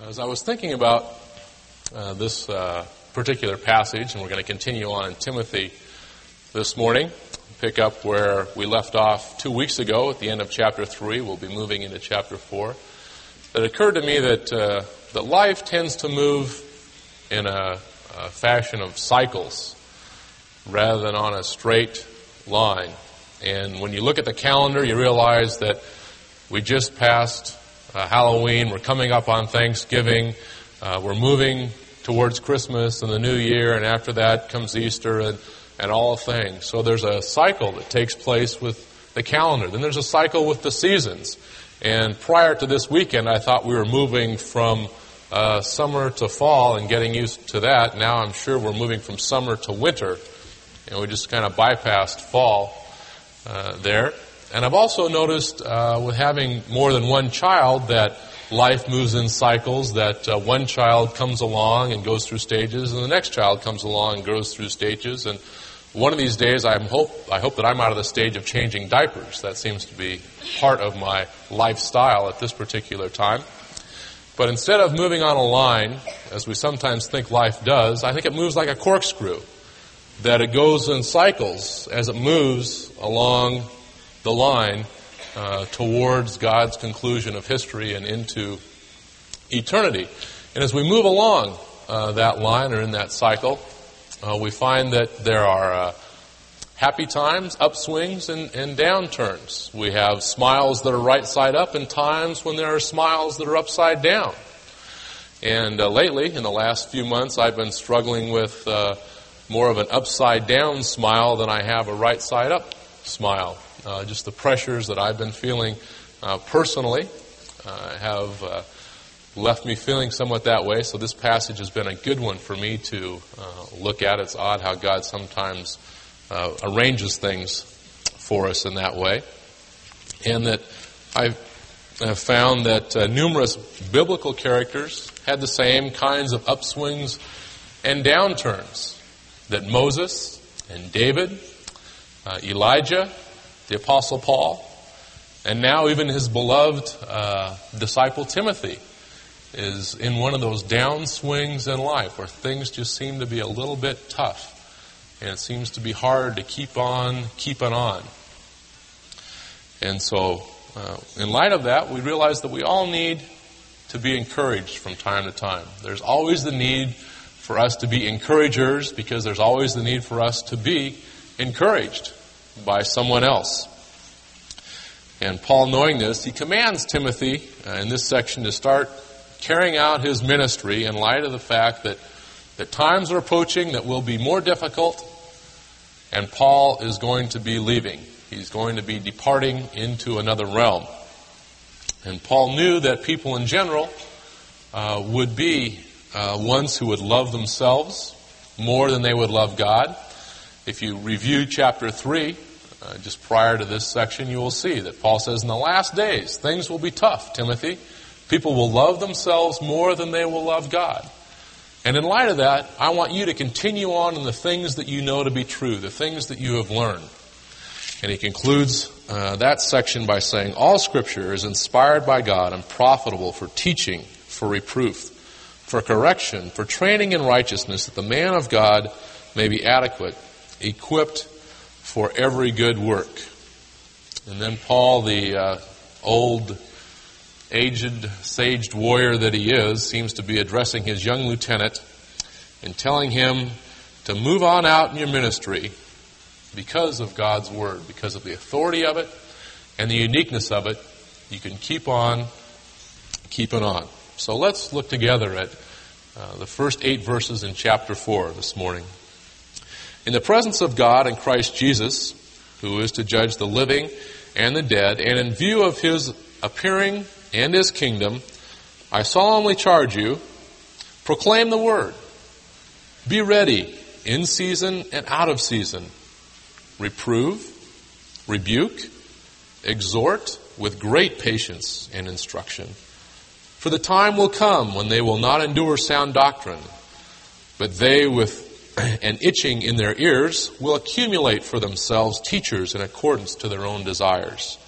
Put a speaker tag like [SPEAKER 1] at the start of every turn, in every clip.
[SPEAKER 1] As I was thinking about uh, this uh, particular passage, and we're going to continue on in Timothy this morning, pick up where we left off two weeks ago at the end of chapter 3. We'll be moving into chapter 4. It occurred to me that, uh, that life tends to move in a, a fashion of cycles rather than on a straight line. And when you look at the calendar, you realize that we just passed uh, Halloween. We're coming up on Thanksgiving. Uh, we're moving towards Christmas and the New Year, and after that comes Easter and, and all things. So there's a cycle that takes place with the calendar. Then there's a cycle with the seasons. And prior to this weekend, I thought we were moving from uh, summer to fall and getting used to that. Now I'm sure we're moving from summer to winter. And we just kind of bypassed fall uh, there. And I've also noticed uh, with having more than one child that life moves in cycles, that uh, one child comes along and goes through stages, and the next child comes along and goes through stages. And one of these days, I hope, I hope that I'm out of the stage of changing diapers. That seems to be part of my lifestyle at this particular time. But instead of moving on a line, as we sometimes think life does, I think it moves like a corkscrew. That it goes in cycles as it moves along the line uh, towards God's conclusion of history and into eternity. And as we move along uh, that line or in that cycle, uh, we find that there are uh, happy times, upswings, and, and, downturns. We have smiles that are right side up and times when there are smiles that are upside down. And uh, lately, in the last few months, I've been struggling with uh, more of an upside down smile than I have a right side up smile. Uh, just the pressures that I've been feeling uh, personally uh, have uh, left me feeling somewhat that way. So this passage has been a good one for me to uh, look at. It's odd how God sometimes uh, arranges things for us in that way. And that I've found that numerous biblical characters had the same kinds of upswings and downturns. That Moses and David, Elijah, the Apostle Paul, and now even his beloved uh, disciple Timothy is in one of those downswings in life where things just seem to be a little bit tough and it seems to be hard to keep on keeping on. And so, uh, in light of that, we realize that we all need to be encouraged from time to time. There's always the need for us to be encouragers because there's always the need for us to be encouraged by someone else. And Paul, knowing this, he commands Timothy uh, in this section to start carrying out his ministry in light of the fact that, that times are approaching that will be more difficult, and Paul is going to be leaving. He's going to be departing into another realm. And Paul knew that people in general uh, would be uh, ones who would love themselves more than they would love God. If you review chapter 3, uh, just prior to this section, you will see that Paul says, In the last days, things will be tough, Timothy. People will love themselves more than they will love God. And in light of that, I want you to continue on in the things that you know to be true, the things that you have learned. And he concludes uh, that section by saying, All scripture is inspired by God and profitable for teaching, for reproof, for correction, for training in righteousness, that the man of God may be adequate equipped for every good work. And then Paul, the uh, old, aged, saged warrior that he is, seems to be addressing his young lieutenant and telling him to move on out in your ministry because of God's Word, because of the authority of it and the uniqueness of it. You can keep on keeping on. So let's look together at uh, the first eight verses in chapter 4 this morning. In the presence of God and Christ Jesus, who is to judge the living and the dead, and in view of his appearing and his kingdom, I solemnly charge you, proclaim the word. Be ready in season and out of season. Reprove, rebuke, exhort with great patience and instruction. For the time will come when they will not endure sound doctrine, but they with and itching in their ears will accumulate for themselves teachers in accordance to their own desires,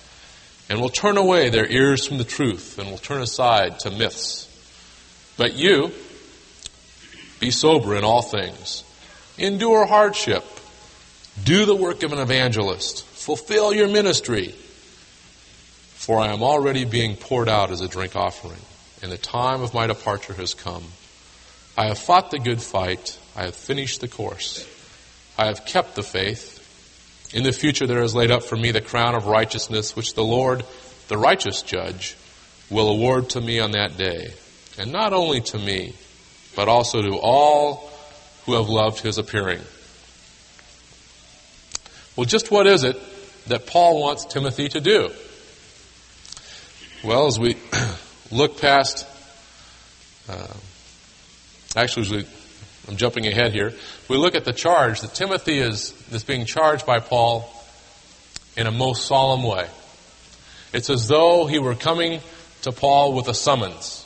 [SPEAKER 1] and will turn away their ears from the truth and will turn aside to myths. But you, be sober in all things. Endure hardship. Do the work of an evangelist. Fulfill your ministry. For I am already being poured out as a drink offering, and the time of my departure has come. I have fought the good fight. I have finished the course. I have kept the faith. In the future there is laid up for me the crown of righteousness, which the Lord, the righteous judge, will award to me on that day. And not only to me, but also to all who have loved his appearing. Well, just what is it that Paul wants Timothy to do? Well, as we look past, uh, actually, I'm jumping ahead here. We look at the charge that Timothy is, is being charged by Paul in a most solemn way. It's as though he were coming to Paul with a summons.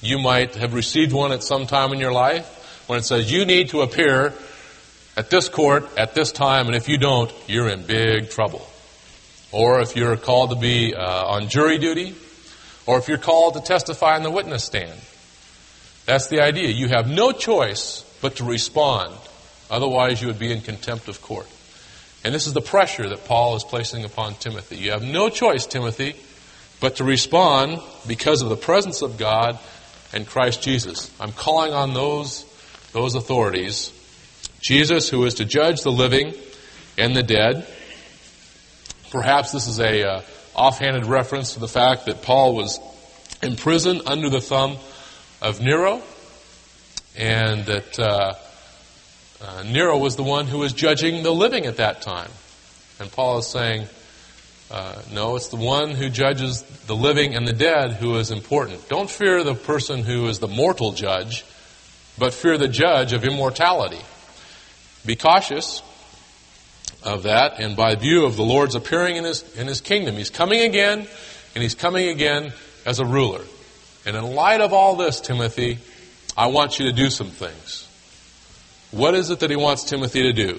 [SPEAKER 1] You might have received one at some time in your life when it says you need to appear at this court at this time, and if you don't, you're in big trouble. Or if you're called to be uh, on jury duty, or if you're called to testify on the witness stand. That's the idea. You have no choice but to respond. Otherwise, you would be in contempt of court. And this is the pressure that Paul is placing upon Timothy. You have no choice, Timothy, but to respond because of the presence of God and Christ Jesus. I'm calling on those, those authorities. Jesus, who is to judge the living and the dead. Perhaps this is a uh, offhanded reference to the fact that Paul was in prison under the thumb of Nero, and that uh, uh, Nero was the one who was judging the living at that time. And Paul is saying, uh, no, it's the one who judges the living and the dead who is important. Don't fear the person who is the mortal judge, but fear the judge of immortality. Be cautious of that, and by view of the Lord's appearing in his, in his kingdom, he's coming again, and he's coming again as a ruler. And in light of all this, Timothy, I want you to do some things. What is it that he wants Timothy to do?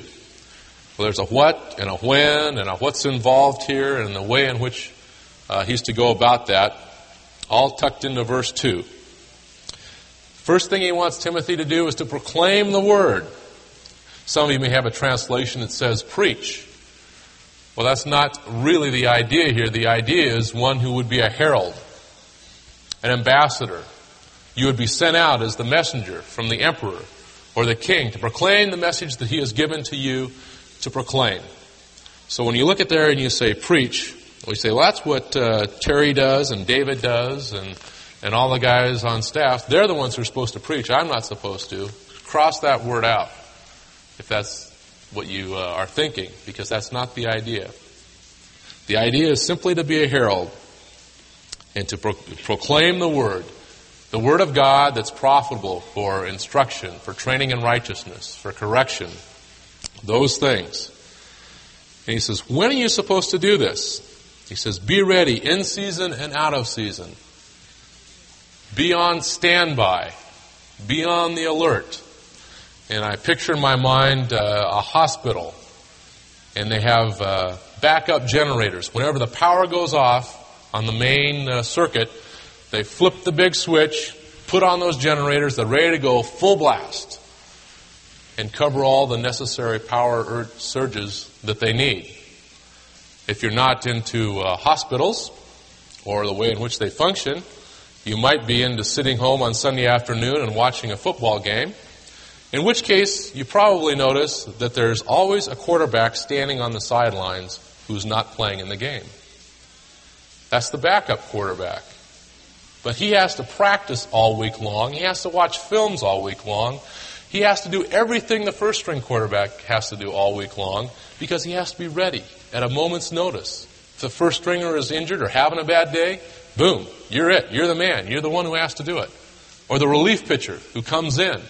[SPEAKER 1] Well, there's a what and a when and a what's involved here and the way in which uh, he's to go about that, all tucked into verse 2. First thing he wants Timothy to do is to proclaim the word. Some of you may have a translation that says preach. Well, that's not really the idea here. The idea is one who would be a herald an ambassador. You would be sent out as the messenger from the emperor or the king to proclaim the message that he has given to you to proclaim. So when you look at there and you say preach, we say, well, that's what uh, Terry does and David does and, and all the guys on staff. They're the ones who are supposed to preach. I'm not supposed to. Cross that word out if that's what you uh, are thinking, because that's not the idea. The idea is simply to be a herald and to pro- proclaim the word, the word of God that's profitable for instruction, for training in righteousness, for correction, those things. And he says, when are you supposed to do this? He says, be ready in season and out of season. Be on standby. Be on the alert. And I picture in my mind uh, a hospital, and they have uh, backup generators. Whenever the power goes off, on the main uh, circuit, they flip the big switch, put on those generators, they're ready to go full blast and cover all the necessary power surges that they need. If you're not into uh, hospitals or the way in which they function, you might be into sitting home on Sunday afternoon and watching a football game. In which case, you probably notice that there's always a quarterback standing on the sidelines who's not playing in the game. That's the backup quarterback. But he has to practice all week long. He has to watch films all week long. He has to do everything the first string quarterback has to do all week long because he has to be ready at a moment's notice. If the first stringer is injured or having a bad day, boom, you're it. You're the man. You're the one who has to do it. Or the relief pitcher who comes in.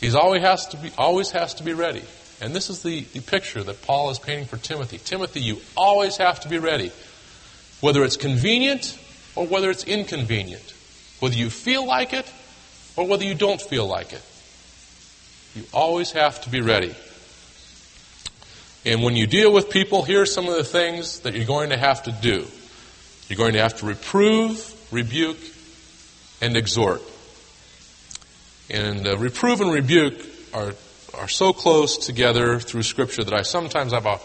[SPEAKER 1] He's always has to be, always has to be ready. And this is the, the picture that Paul is painting for Timothy. Timothy, you always have to be ready whether it's convenient or whether it's inconvenient, whether you feel like it or whether you don't feel like it. You always have to be ready. And when you deal with people, here are some of the things that you're going to have to do. You're going to have to reprove, rebuke, and exhort. And uh, reprove and rebuke are, are so close together through Scripture that I sometimes have a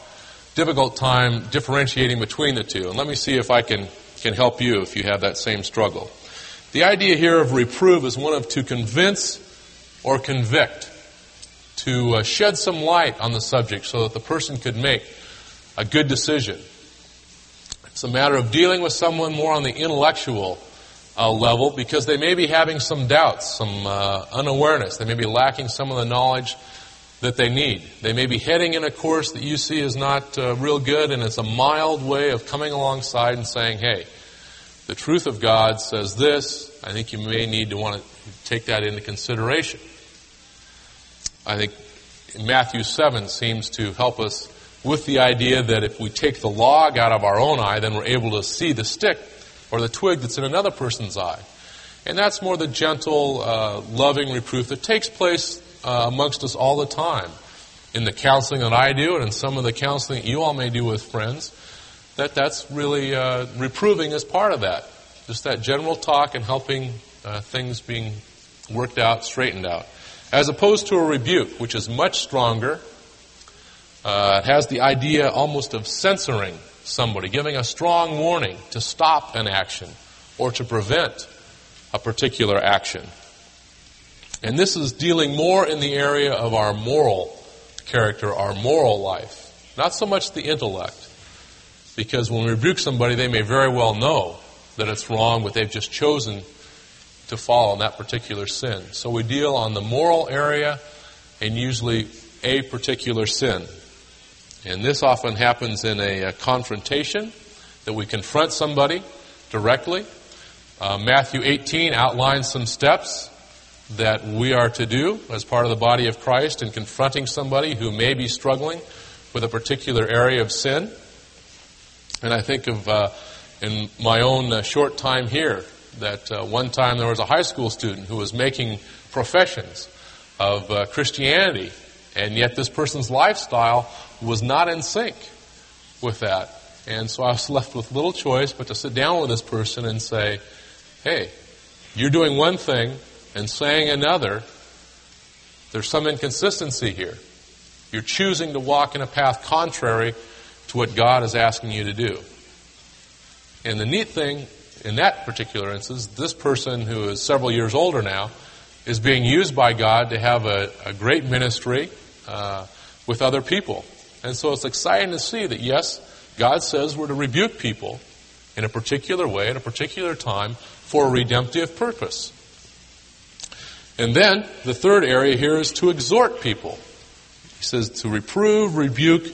[SPEAKER 1] difficult time differentiating between the two. And let me see if I can, can help you if you have that same struggle. The idea here of reprove is one of to convince or convict, to uh, shed some light on the subject so that the person could make a good decision. It's a matter of dealing with someone more on the intellectual uh, level because they may be having some doubts, some uh, unawareness. They may be lacking some of the knowledge that they need. They may be heading in a course that you see is not uh, real good, and it's a mild way of coming alongside and saying, hey, the truth of God says this. I think you may need to want to take that into consideration. I think Matthew 7 seems to help us with the idea that if we take the log out of our own eye, then we're able to see the stick or the twig that's in another person's eye. And that's more the gentle, uh, loving reproof that takes place uh, amongst us all the time. In the counseling that I do and in some of the counseling that you all may do with friends, that that's really uh, reproving as part of that. Just that general talk and helping uh, things being worked out, straightened out. As opposed to a rebuke, which is much stronger, uh, it has the idea almost of censoring somebody, giving a strong warning to stop an action or to prevent a particular action. And this is dealing more in the area of our moral character, our moral life, not so much the intellect. Because when we rebuke somebody, they may very well know that it's wrong, but they've just chosen to fall in that particular sin. So we deal on the moral area and usually a particular sin. And this often happens in a, a confrontation that we confront somebody directly. Uh, Matthew 18 outlines some steps that we are to do as part of the body of Christ in confronting somebody who may be struggling with a particular area of sin. And I think of uh, in my own uh, short time here that uh, one time there was a high school student who was making professions of uh, Christianity, and yet this person's lifestyle was not in sync with that. And so I was left with little choice but to sit down with this person and say, hey, you're doing one thing and saying another. There's some inconsistency here. You're choosing to walk in a path contrary to what God is asking you to do. And the neat thing in that particular instance, this person who is several years older now is being used by God to have a, a great ministry uh, with other people. And so it's exciting to see that, yes, God says we're to rebuke people in a particular way at a particular time for a redemptive purpose. And then the third area here is to exhort people. He says to reprove, rebuke,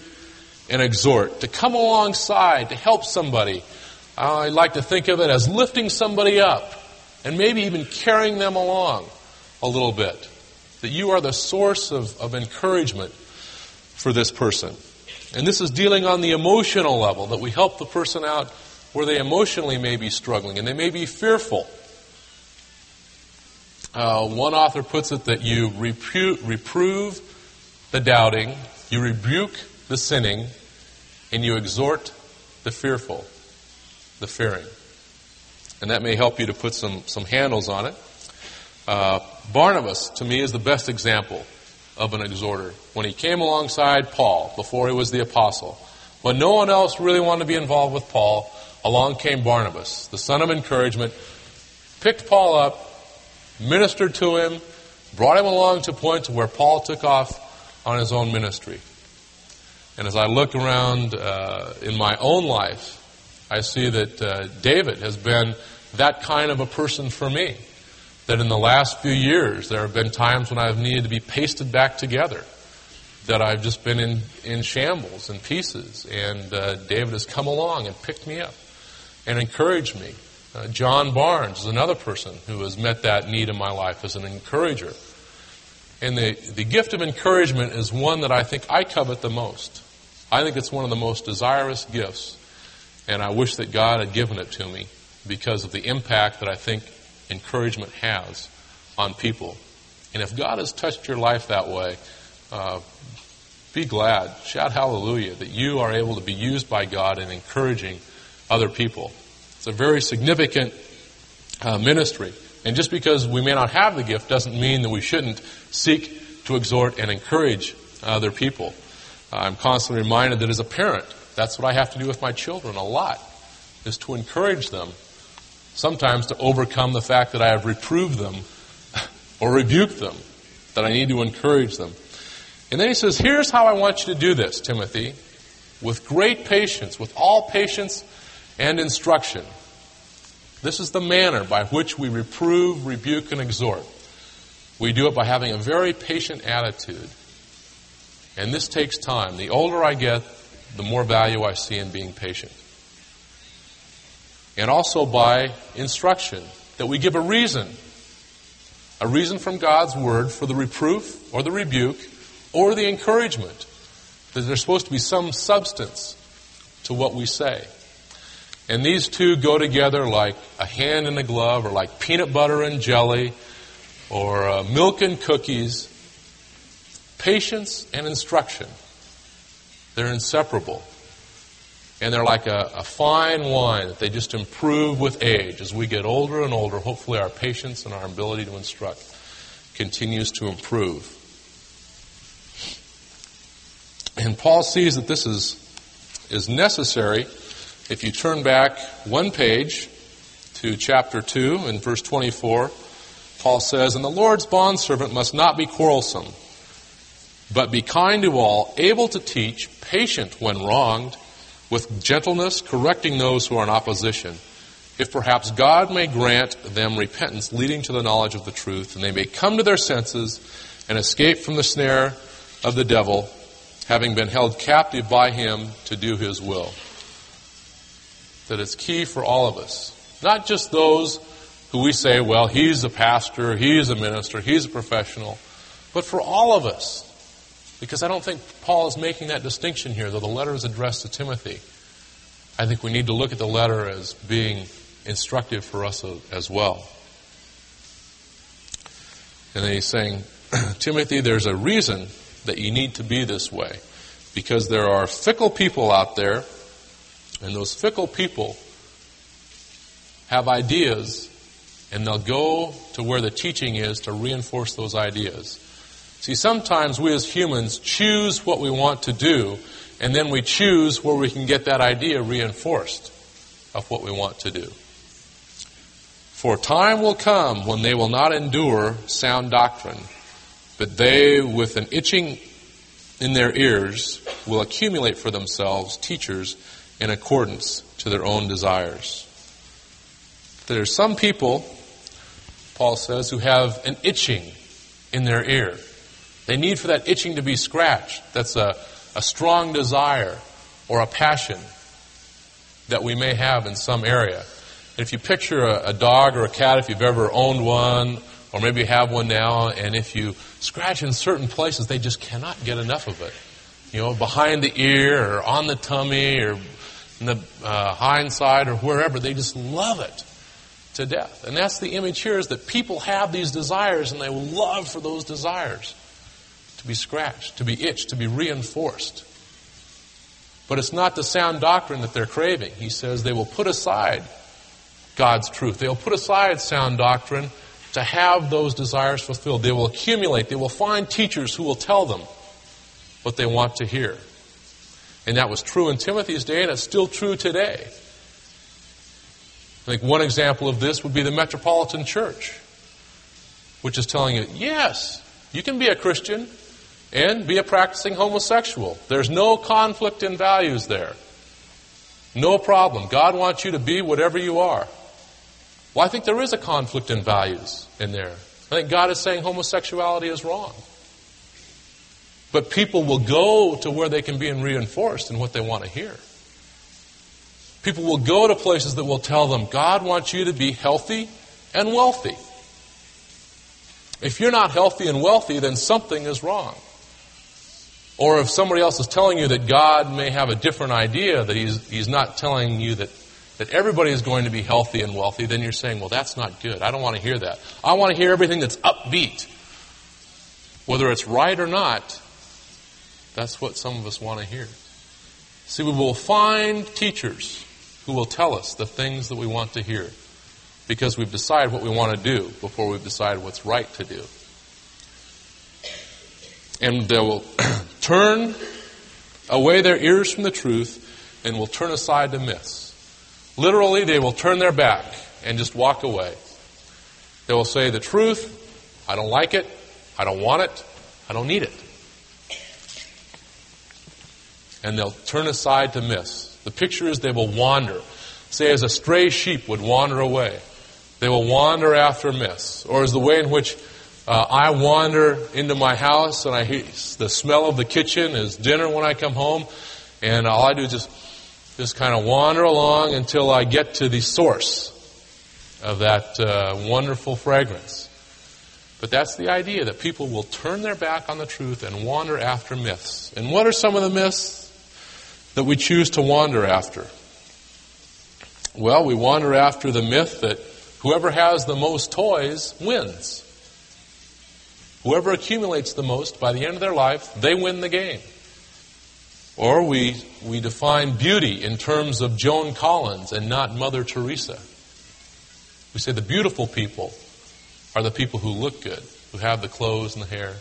[SPEAKER 1] and exhort, to come alongside, to help somebody. I like to think of it as lifting somebody up and maybe even carrying them along a little bit. That you are the source of, of encouragement for this person. And this is dealing on the emotional level, that we help the person out where they emotionally may be struggling and they may be fearful. Uh, one author puts it that you repu- reprove the doubting, you rebuke the sinning, and you exhort the fearful, the fearing. And that may help you to put some, some handles on it. Uh, Barnabas, to me, is the best example of an exhorter. When he came alongside Paul, before he was the apostle, when no one else really wanted to be involved with Paul, along came Barnabas, the son of encouragement, picked Paul up, ministered to him, brought him along to a point to where Paul took off on his own ministry. And as I look around uh, in my own life, I see that uh, David has been that kind of a person for me that in the last few years there have been times when I've needed to be pasted back together, that I've just been in, in shambles and pieces, and uh, David has come along and picked me up and encouraged me. Uh, John Barnes is another person who has met that need in my life as an encourager. And the, the gift of encouragement is one that I think I covet the most. I think it's one of the most desirous gifts, and I wish that God had given it to me because of the impact that I think encouragement has on people. And if God has touched your life that way, uh, be glad. Shout hallelujah that you are able to be used by God in encouraging other people. It's a very significant uh, ministry And just because we may not have the gift doesn't mean that we shouldn't seek to exhort and encourage other people. I'm constantly reminded that as a parent, that's what I have to do with my children a lot, is to encourage them. Sometimes to overcome the fact that I have reproved them or rebuked them, that I need to encourage them. And then he says, here's how I want you to do this, Timothy, with great patience, with all patience and instruction. This is the manner by which we reprove, rebuke, and exhort. We do it by having a very patient attitude. And this takes time. The older I get, the more value I see in being patient. And also by instruction, that we give a reason. A reason from God's Word for the reproof or the rebuke or the encouragement. That there's supposed to be some substance to what we say. And these two go together like a hand and a glove, or like peanut butter and jelly, or uh, milk and cookies. Patience and instruction. They're inseparable. And they're like a, a fine wine that they just improve with age. As we get older and older, hopefully our patience and our ability to instruct continues to improve. And Paul sees that this is, is necessary. If you turn back one page to chapter 2 and verse 24, Paul says, And the Lord's bondservant must not be quarrelsome, but be kind to all, able to teach, patient when wronged, with gentleness correcting those who are in opposition, if perhaps God may grant them repentance leading to the knowledge of the truth, and they may come to their senses and escape from the snare of the devil, having been held captive by him to do his will. That it's key for all of us. Not just those who we say, well, he's a pastor, he's a minister, he's a professional, but for all of us. Because I don't think Paul is making that distinction here, though the letter is addressed to Timothy. I think we need to look at the letter as being instructive for us as well. And then he's saying, Timothy, there's a reason that you need to be this way. Because there are fickle people out there, and those fickle people have ideas, and they'll go to where the teaching is to reinforce those ideas. See, sometimes we as humans choose what we want to do, and then we choose where we can get that idea reinforced of what we want to do. For time will come when they will not endure sound doctrine, but they, with an itching in their ears will accumulate for themselves teachers in accordance to their own desires. There are some people, Paul says, who have an itching in their ear. They need for that itching to be scratched. That's a, a strong desire or a passion that we may have in some area. And if you picture a, a dog or a cat, if you've ever owned one, or maybe you have one now, and if you scratch in certain places, they just cannot get enough of it. You know, behind the ear, or on the tummy, or in the uh, side, or wherever, they just love it to death. And that's the image here is that people have these desires, and they love for those desires to be scratched, to be itched, to be reinforced. But it's not the sound doctrine that they're craving. He says they will put aside God's truth. They'll put aside sound doctrine to have those desires fulfilled. They will accumulate. They will find teachers who will tell them what they want to hear. And that was true in Timothy's day, and it's still true today. I think one example of this would be the Metropolitan Church, which is telling you, yes, you can be a Christian and be a practicing homosexual. There's no conflict in values there. No problem. God wants you to be whatever you are. Well, I think there is a conflict in values in there. I think God is saying homosexuality is wrong. But people will go to where they can be reinforced in what they want to hear. People will go to places that will tell them, God wants you to be healthy and wealthy. If you're not healthy and wealthy, then something is wrong. Or if somebody else is telling you that God may have a different idea, that He's, he's not telling you that that everybody is going to be healthy and wealthy, then you're saying, well, that's not good. I don't want to hear that. I want to hear everything that's upbeat. Whether it's right or not, that's what some of us want to hear. See, we will find teachers who will tell us the things that we want to hear because we've decided what we want to do before we've decided what's right to do. And they will turn away their ears from the truth and will turn aside to myths. Literally, they will turn their back and just walk away. They will say the truth, I don't like it, I don't want it, I don't need it. And they'll turn aside to myths. The picture is they will wander. Say, as a stray sheep would wander away. They will wander after myths. Or as the way in which uh, I wander into my house and I hear the smell of the kitchen is dinner when I come home. And all I do is just, just kind of wander along until I get to the source of that uh, wonderful fragrance. But that's the idea that people will turn their back on the truth and wander after myths. And what are some of the myths that we choose to wander after? Well, we wander after the myth that whoever has the most toys wins. Whoever accumulates the most by the end of their life, they win the game. Or we, we define beauty in terms of Joan Collins and not Mother Teresa. We say the beautiful people are the people who look good, who have the clothes and the hair,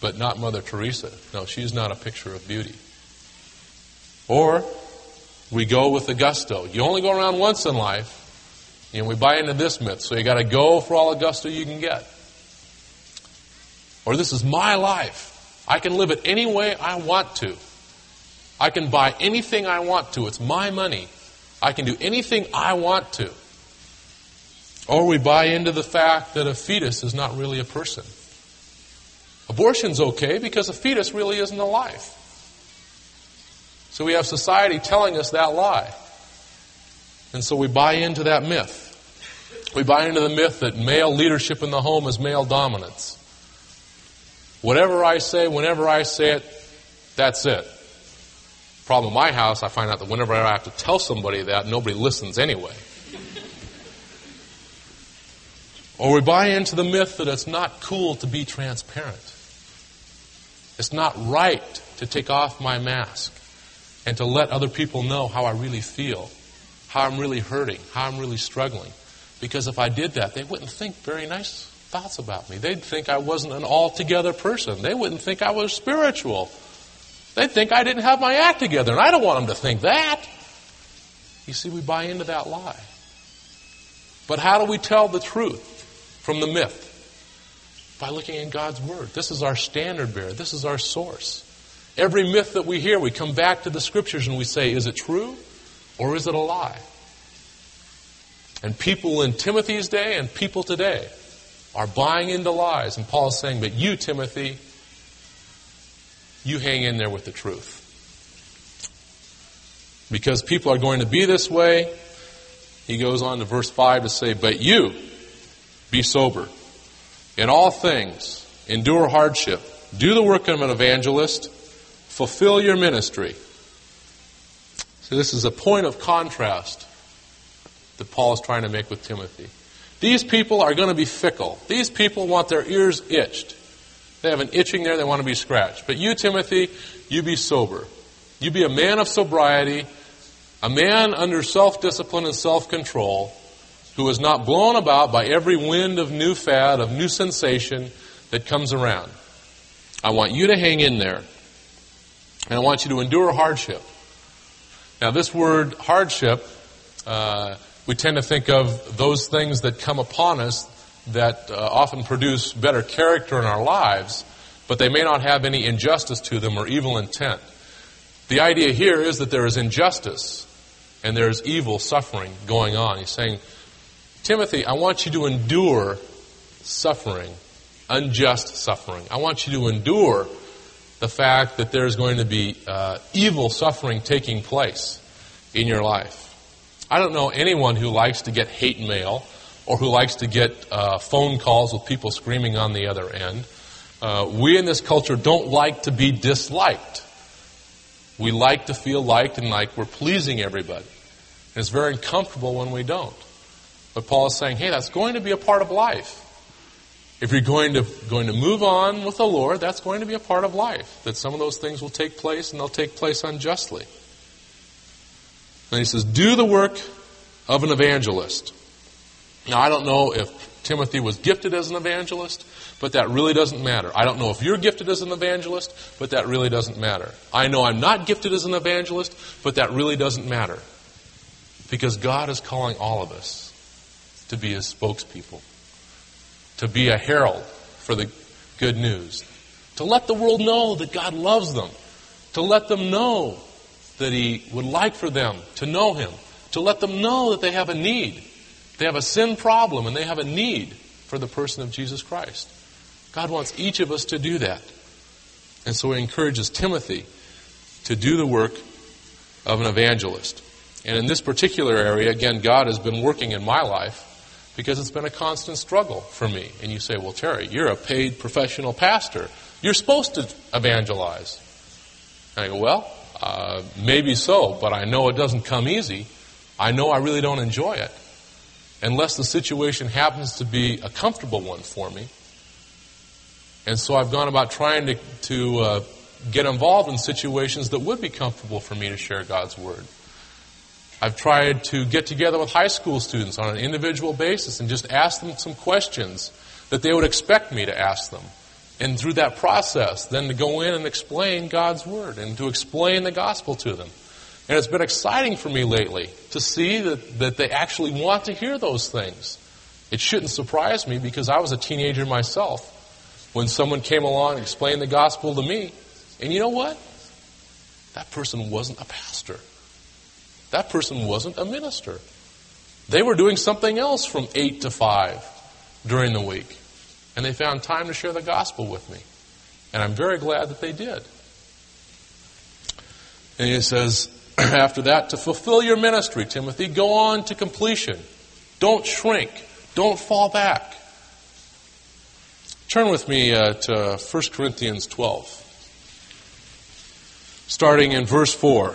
[SPEAKER 1] but not Mother Teresa. No, she's not a picture of beauty. Or we go with the gusto. You only go around once in life, and we buy into this myth, so you got to go for all the gusto you can get. Or this is my life. I can live it any way I want to. I can buy anything I want to. It's my money. I can do anything I want to. Or we buy into the fact that a fetus is not really a person. Abortion's okay because a fetus really isn't alive. So we have society telling us that lie. And so we buy into that myth. We buy into the myth that male leadership in the home is male dominance. Whatever I say, whenever I say it, that's it. Problem in my house, I find out that whenever I have to tell somebody that, nobody listens anyway. Or we buy into the myth that it's not cool to be transparent. It's not right to take off my mask and to let other people know how I really feel, how I'm really hurting, how I'm really struggling. Because if I did that, they wouldn't think very nice thoughts about me. They'd think I wasn't an altogether person. They wouldn't think I was spiritual. They'd think I didn't have my act together, and I don't want them to think that. You see, we buy into that lie. But how do we tell the truth? from the myth? By looking in God's Word. This is our standard bearer. This is our source. Every myth that we hear, we come back to the Scriptures and we say, is it true or is it a lie? And people in Timothy's day and people today are buying into lies. And Paul is saying, but you, Timothy, you hang in there with the truth. Because people are going to be this way, he goes on to verse 5 to say, but you, be sober. In all things, endure hardship. Do the work of an evangelist. Fulfill your ministry. So this is a point of contrast that Paul is trying to make with Timothy. These people are going to be fickle. These people want their ears itched. They have an itching there, they want to be scratched. But you, Timothy, you be sober. You be a man of sobriety, a man under self discipline and self control, who is not blown about by every wind of new fad, of new sensation that comes around. I want you to hang in there. And I want you to endure hardship. Now, this word hardship, uh, we tend to think of those things that come upon us that uh, often produce better character in our lives, but they may not have any injustice to them or evil intent. The idea here is that there is injustice and there is evil suffering going on. He's saying, Timothy, I want you to endure suffering, unjust suffering. I want you to endure the fact that there's going to be uh, evil suffering taking place in your life. I don't know anyone who likes to get hate mail or who likes to get uh, phone calls with people screaming on the other end. Uh, we in this culture don't like to be disliked. We like to feel liked and like we're pleasing everybody. And it's very uncomfortable when we don't. But Paul is saying, hey, that's going to be a part of life. If you're going to, going to move on with the Lord, that's going to be a part of life. That some of those things will take place and they'll take place unjustly. And he says, do the work of an evangelist. Now, I don't know if Timothy was gifted as an evangelist, but that really doesn't matter. I don't know if you're gifted as an evangelist, but that really doesn't matter. I know I'm not gifted as an evangelist, but that really doesn't matter. Because God is calling all of us to be his spokespeople, to be a herald for the good news, to let the world know that God loves them, to let them know that he would like for them to know him, to let them know that they have a need they have a sin problem and they have a need for the person of Jesus Christ. God wants each of us to do that. And so he encourages Timothy to do the work of an evangelist. And in this particular area, again, God has been working in my life because it's been a constant struggle for me. And you say, well, Terry, you're a paid professional pastor. You're supposed to evangelize. And I go, well, uh, maybe so, but I know it doesn't come easy. I know I really don't enjoy it unless the situation happens to be a comfortable one for me. And so I've gone about trying to, to uh, get involved in situations that would be comfortable for me to share God's Word. I've tried to get together with high school students on an individual basis and just ask them some questions that they would expect me to ask them. And through that process, then to go in and explain God's Word and to explain the gospel to them. And it's been exciting for me lately to see that, that they actually want to hear those things. It shouldn't surprise me because I was a teenager myself when someone came along and explained the gospel to me. And you know what? That person wasn't a pastor. That person wasn't a minister. They were doing something else from 8 to 5 during the week. And they found time to share the gospel with me. And I'm very glad that they did. And he says, after that, to fulfill your ministry, Timothy, go on to completion. Don't shrink. Don't fall back. Turn with me uh, to 1 Corinthians 12, starting in verse 4.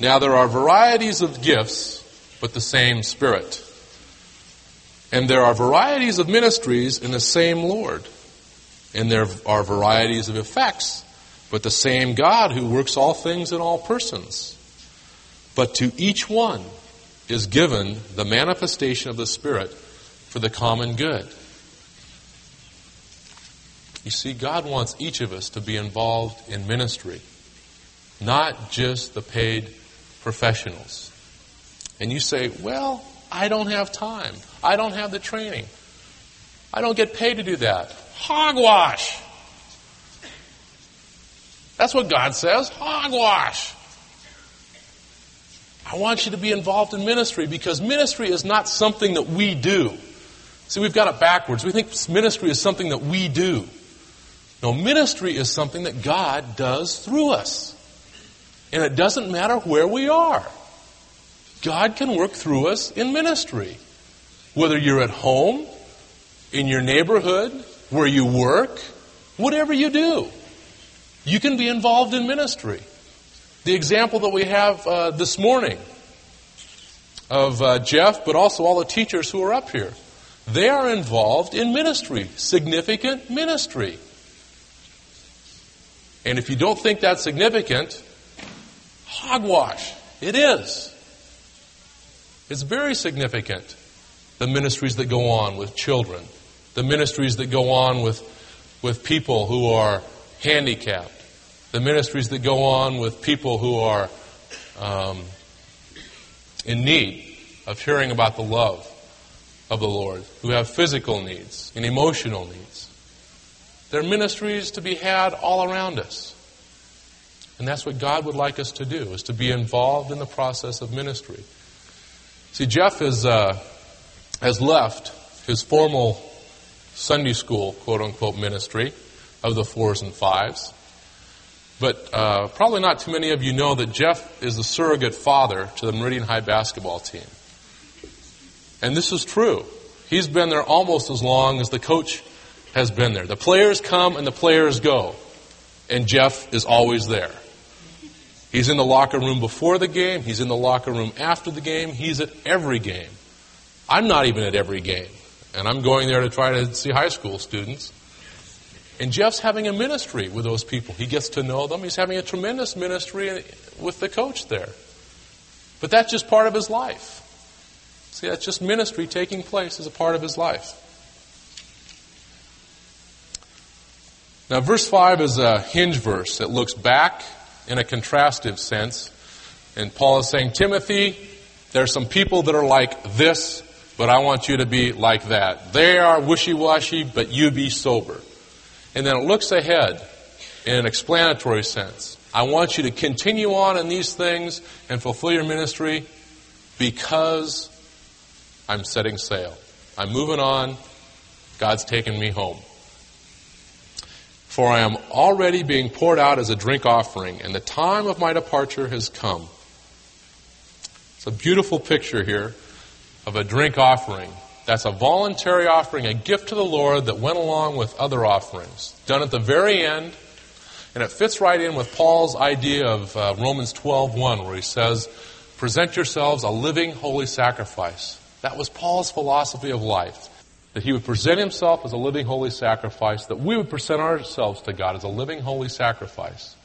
[SPEAKER 1] Now there are varieties of gifts, but the same Spirit. And there are varieties of ministries in the same Lord. And there are varieties of effects but the same God who works all things in all persons. But to each one is given the manifestation of the Spirit for the common good. You see, God wants each of us to be involved in ministry, not just the paid professionals. And you say, well, I don't have time. I don't have the training. I don't get paid to do that. Hogwash! That's what God says. Hogwash. I want you to be involved in ministry because ministry is not something that we do. See, we've got it backwards. We think ministry is something that we do. No, ministry is something that God does through us. And it doesn't matter where we are. God can work through us in ministry. Whether you're at home, in your neighborhood, where you work, whatever you do you can be involved in ministry. The example that we have uh, this morning of uh, Jeff, but also all the teachers who are up here, they are involved in ministry, significant ministry. And if you don't think that's significant, hogwash. It is. It's very significant. The ministries that go on with children, the ministries that go on with, with people who are handicapped, the ministries that go on with people who are um, in need of hearing about the love of the Lord, who have physical needs and emotional needs. There are ministries to be had all around us. And that's what God would like us to do, is to be involved in the process of ministry. See, Jeff is, uh, has left his formal Sunday school, quote unquote, ministry of the fours and fives. But uh, probably not too many of you know that Jeff is the surrogate father to the Meridian High basketball team. And this is true. He's been there almost as long as the coach has been there. The players come and the players go. And Jeff is always there. He's in the locker room before the game. He's in the locker room after the game. He's at every game. I'm not even at every game. And I'm going there to try to see high school students. And Jeff's having a ministry with those people. He gets to know them. He's having a tremendous ministry with the coach there. But that's just part of his life. See, that's just ministry taking place as a part of his life. Now, verse 5 is a hinge verse. It looks back in a contrastive sense. And Paul is saying, Timothy, there are some people that are like this, but I want you to be like that. They are wishy-washy, but you be sober. And then it looks ahead in an explanatory sense. I want you to continue on in these things and fulfill your ministry because I'm setting sail. I'm moving on. God's taking me home. For I am already being poured out as a drink offering, and the time of my departure has come. It's a beautiful picture here of a drink offering. That's a voluntary offering, a gift to the Lord that went along with other offerings, done at the very end, and it fits right in with Paul's idea of uh, Romans 12:1, where he says, "Present yourselves a living, holy sacrifice." That was Paul's philosophy of life that he would present himself as a living holy sacrifice, that we would present ourselves to God as a living holy sacrifice.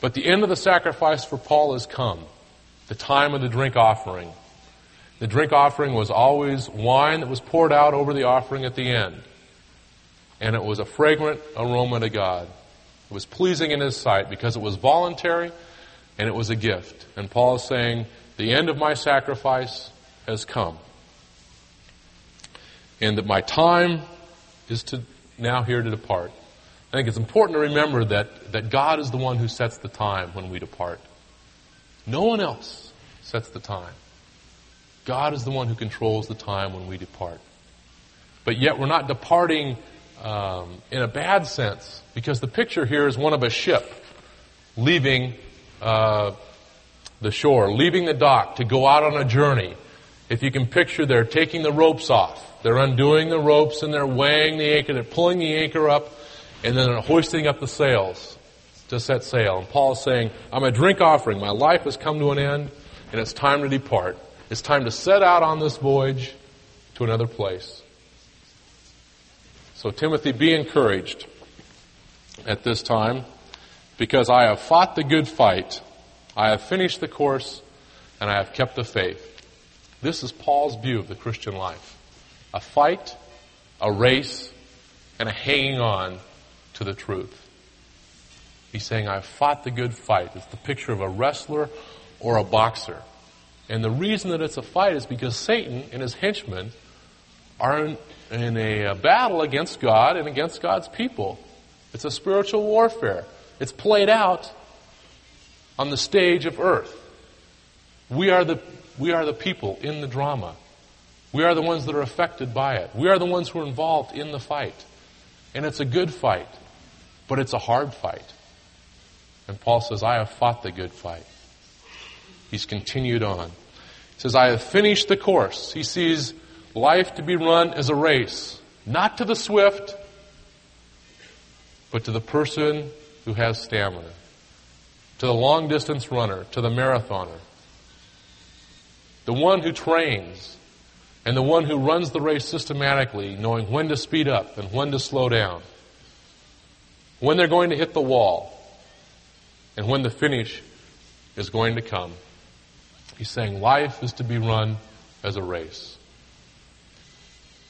[SPEAKER 1] But the end of the sacrifice for Paul has come, the time of the drink offering. The drink offering was always wine that was poured out over the offering at the end. And it was a fragrant aroma to God. It was pleasing in his sight because it was voluntary and it was a gift. And Paul is saying, the end of my sacrifice has come and that my time is to now here to depart. I think it's important to remember that, that God is the one who sets the time when we depart. No one else sets the time. God is the one who controls the time when we depart. But yet we're not departing um, in a bad sense because the picture here is one of a ship leaving uh, the shore, leaving the dock to go out on a journey. If you can picture, they're taking the ropes off. They're undoing the ropes and they're weighing the anchor. They're pulling the anchor up and then they're hoisting up the sails to set sail. And Paul's saying, I'm a drink offering. My life has come to an end and it's time to depart. It's time to set out on this voyage to another place. So Timothy, be encouraged at this time because I have fought the good fight. I have finished the course and I have kept the faith. This is Paul's view of the Christian life a fight, a race, and a hanging on to the truth. He's saying, I've fought the good fight. It's the picture of a wrestler or a boxer. And the reason that it's a fight is because Satan and his henchmen are in, in a battle against God and against God's people. It's a spiritual warfare. It's played out on the stage of earth. We are the, we are the people in the drama. We are the ones that are affected by it. We are the ones who are involved in the fight. And it's a good fight, but it's a hard fight. And Paul says, I have fought the good fight. He's continued on. He says, I have finished the course. He sees life to be run as a race, not to the swift, but to the person who has stamina, to the long distance runner, to the marathoner, the one who trains, and the one who runs the race systematically, knowing when to speed up and when to slow down, when they're going to hit the wall, and when the finish is going to come. He's saying life is to be run as a race.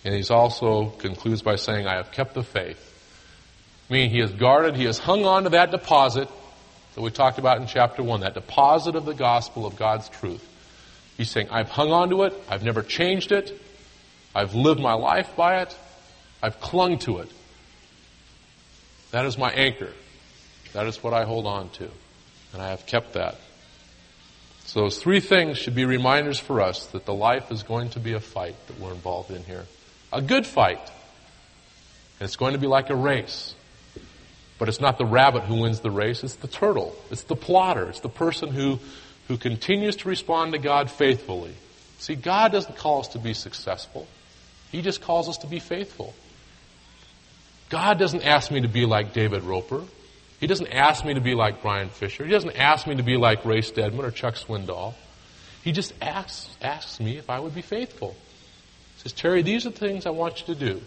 [SPEAKER 1] And he's also concludes by saying, I have kept the faith. Meaning he has guarded, he has hung on to that deposit that we talked about in chapter 1, that deposit of the gospel of God's truth. He's saying, I've hung on to it. I've never changed it. I've lived my life by it. I've clung to it. That is my anchor. That is what I hold on to. And I have kept that. So those three things should be reminders for us that the life is going to be a fight that we're involved in here. A good fight. And it's going to be like a race. But it's not the rabbit who wins the race, it's the turtle. It's the plotter. It's the person who who continues to respond to God faithfully. See, God doesn't call us to be successful. He just calls us to be faithful. God doesn't ask me to be like David Roper. He doesn't ask me to be like Brian Fisher. He doesn't ask me to be like Ray Stedman or Chuck Swindoll. He just asks, asks me if I would be faithful. He says, Terry, these are the things I want you to do.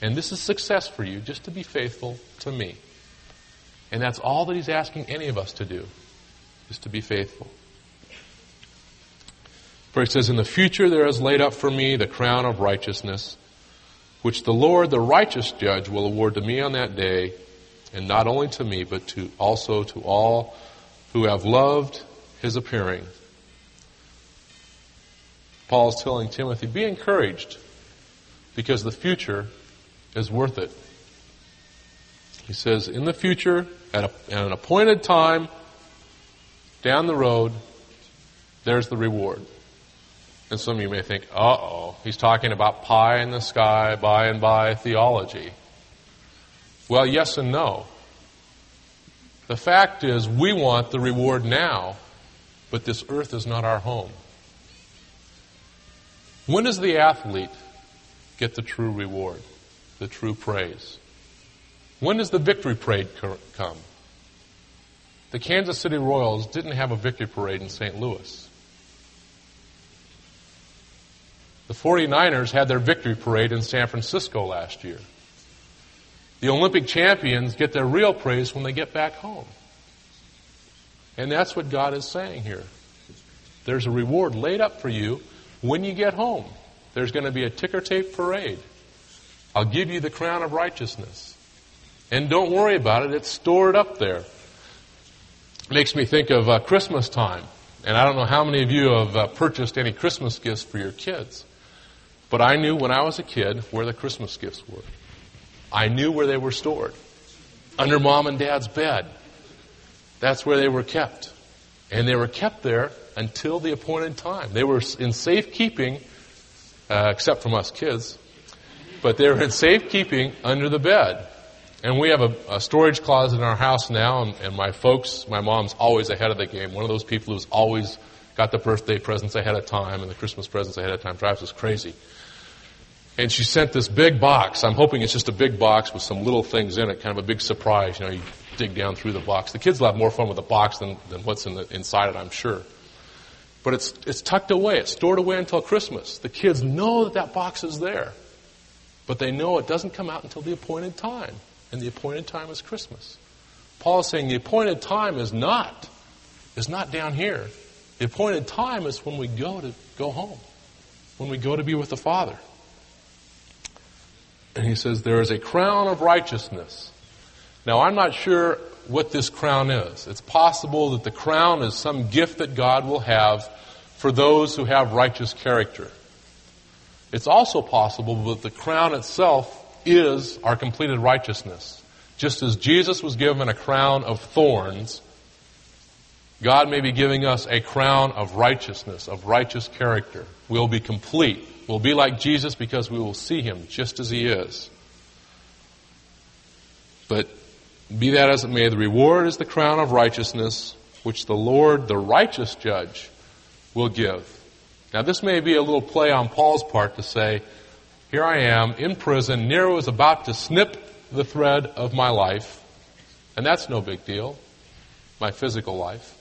[SPEAKER 1] And this is success for you, just to be faithful to me. And that's all that he's asking any of us to do is to be faithful. For he says, In the future there is laid up for me the crown of righteousness, which the Lord, the righteous judge, will award to me on that day, and not only to me, but to also to all who have loved his appearing. Paul is telling Timothy, be encouraged, because the future is worth it. He says, in the future, at, a, at an appointed time, down the road, there's the reward. And some of you may think, uh oh, he's talking about pie in the sky, by and by theology. Well, yes and no. The fact is, we want the reward now, but this earth is not our home. When does the athlete get the true reward, the true praise? When does the victory parade come? The Kansas City Royals didn't have a victory parade in St. Louis. The 49ers had their victory parade in San Francisco last year. The Olympic champions get their real praise when they get back home. And that's what God is saying here. There's a reward laid up for you when you get home. There's going to be a ticker tape parade. I'll give you the crown of righteousness. And don't worry about it, it's stored up there. Makes me think of uh, Christmas time. And I don't know how many of you have uh, purchased any Christmas gifts for your kids. But I knew when I was a kid where the Christmas gifts were. I knew where they were stored. Under mom and dad's bed. That's where they were kept. And they were kept there until the appointed time. They were in safekeeping, uh, except from us kids, but they were in safekeeping under the bed. And we have a, a storage closet in our house now, and, and, my folks, my mom's always ahead of the game. One of those people who's always got the birthday presents ahead of time and the Christmas presents ahead of time drives us crazy. And she sent this big box. I'm hoping it's just a big box with some little things in it, kind of a big surprise. You know, you dig down through the box. The kids will have more fun with the box than, than what's in the, inside it, I'm sure. But it's, it's tucked away. It's stored away until Christmas. The kids know that that box is there. But they know it doesn't come out until the appointed time. And the appointed time is Christmas. Paul is saying the appointed time is not, is not down here. The appointed time is when we go to go home. When we go to be with the Father. And he says, There is a crown of righteousness. Now, I'm not sure what this crown is. It's possible that the crown is some gift that God will have for those who have righteous character. It's also possible that the crown itself is our completed righteousness. Just as Jesus was given a crown of thorns, God may be giving us a crown of righteousness, of righteous character. We'll be complete. We'll be like Jesus because we will see him just as he is. But be that as it may, the reward is the crown of righteousness, which the Lord, the righteous judge, will give. Now, this may be a little play on Paul's part to say, Here I am in prison. Nero is about to snip the thread of my life. And that's no big deal, my physical life.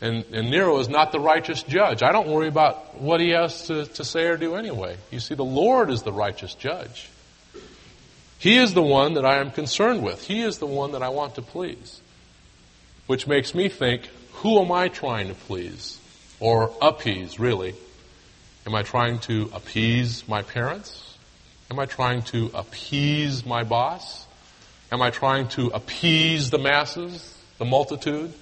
[SPEAKER 1] And, and Nero is not the righteous judge. I don't worry about what he has to, to say or do anyway. You see, the Lord is the righteous judge. He is the one that I am concerned with. He is the one that I want to please. Which makes me think, who am I trying to please? Or appease, really? Am I trying to appease my parents? Am I trying to appease my boss? Am I trying to appease the masses, the multitude?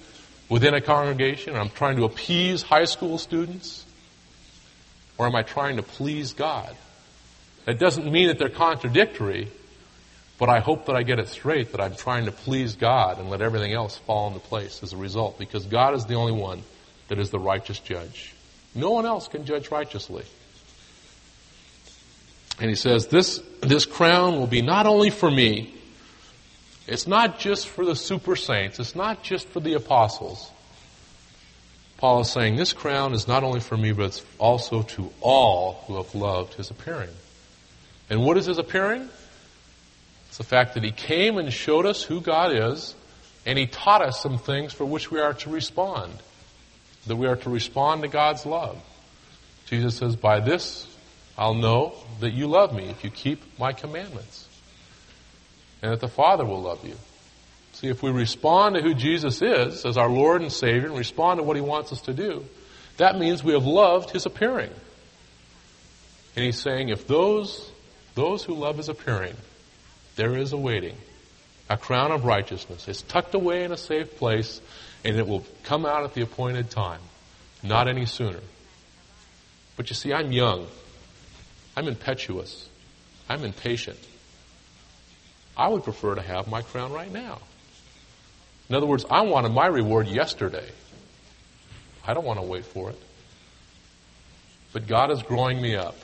[SPEAKER 1] within a congregation? I'm trying to appease high school students? Or am I trying to please God? That doesn't mean that they're contradictory, but I hope that I get it straight that I'm trying to please God and let everything else fall into place as a result, because God is the only one that is the righteous judge. No one else can judge righteously. And he says, this, this crown will be not only for me, it's not just for the super saints. It's not just for the apostles. Paul is saying this crown is not only for me, but it's also to all who have loved his appearing. And what is his appearing? It's the fact that he came and showed us who God is, and he taught us some things for which we are to respond. That we are to respond to God's love. Jesus says, By this I'll know that you love me if you keep my commandments and that the Father will love you. See, if we respond to who Jesus is as our Lord and Savior and respond to what He wants us to do, that means we have loved his appearing. And he's saying, if those, those who love his appearing, there is a waiting, a crown of righteousness. It's tucked away in a safe place, and it will come out at the appointed time, not any sooner. But you see, I'm young. I'm impetuous. I'm impatient. I would prefer to have my crown right now. In other words, I wanted my reward yesterday. I don't want to wait for it. But God is growing me up.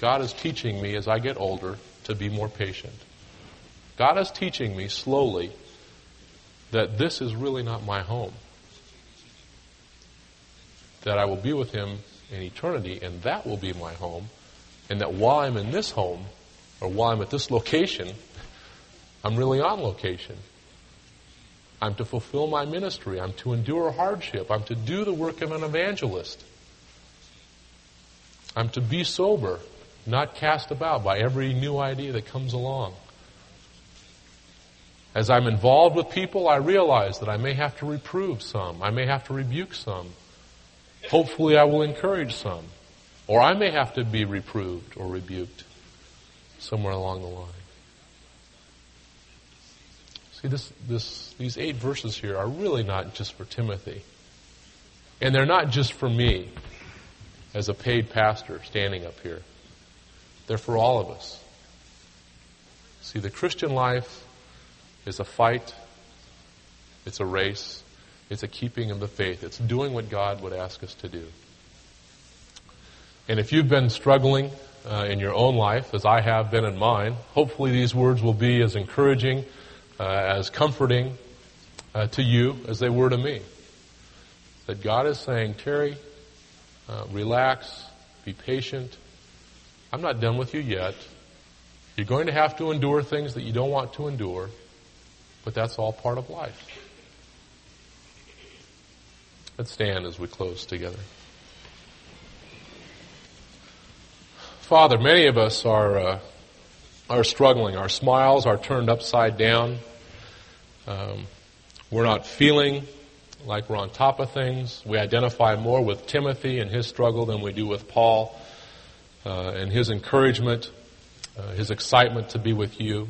[SPEAKER 1] God is teaching me as I get older to be more patient. God is teaching me slowly that this is really not my home. That I will be with Him in eternity, and that will be my home. And that while I'm in this home, or while I'm at this location, I'm really on location. I'm to fulfill my ministry. I'm to endure hardship. I'm to do the work of an evangelist. I'm to be sober, not cast about by every new idea that comes along. As I'm involved with people, I realize that I may have to reprove some. I may have to rebuke some. Hopefully, I will encourage some. Or I may have to be reproved or rebuked somewhere along the line. See, this, this, these eight verses here are really not just for Timothy. And they're not just for me as a paid pastor standing up here. They're for all of us. See, the Christian life is a fight, it's a race, it's a keeping of the faith, it's doing what God would ask us to do. And if you've been struggling uh, in your own life, as I have been in mine, hopefully these words will be as encouraging uh, as comforting uh, to you as they were to me. That God is saying, Terry, uh, relax, be patient. I'm not done with you yet. You're going to have to endure things that you don't want to endure, but that's all part of life. Let's stand as we close together. Father, many of us are uh, are struggling. Our smiles are turned upside down. Um, we're not feeling like we're on top of things. We identify more with Timothy and his struggle than we do with Paul uh, and his encouragement, uh, his excitement to be with you.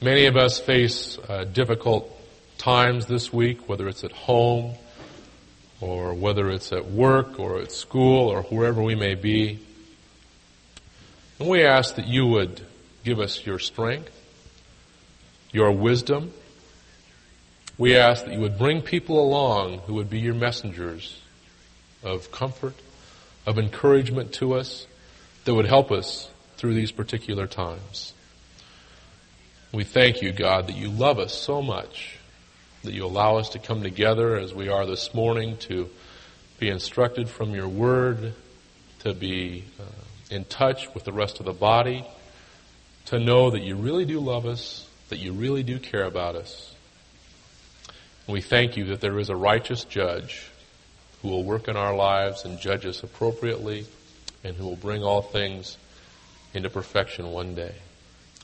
[SPEAKER 1] Many of us face uh, difficult times this week, whether it's at home or whether it's at work or at school or wherever we may be. And we ask that you would give us your strength, your wisdom. We ask that you would bring people along who would be your messengers of comfort, of encouragement to us, that would help us through these particular times. We thank you, God, that you love us so much, that you allow us to come together as we are this morning to be instructed from your word, to be uh, in touch with the rest of the body, to know that you really do love us, that you really do care about us. And we thank you that there is a righteous judge who will work in our lives and judge us appropriately and who will bring all things into perfection one day.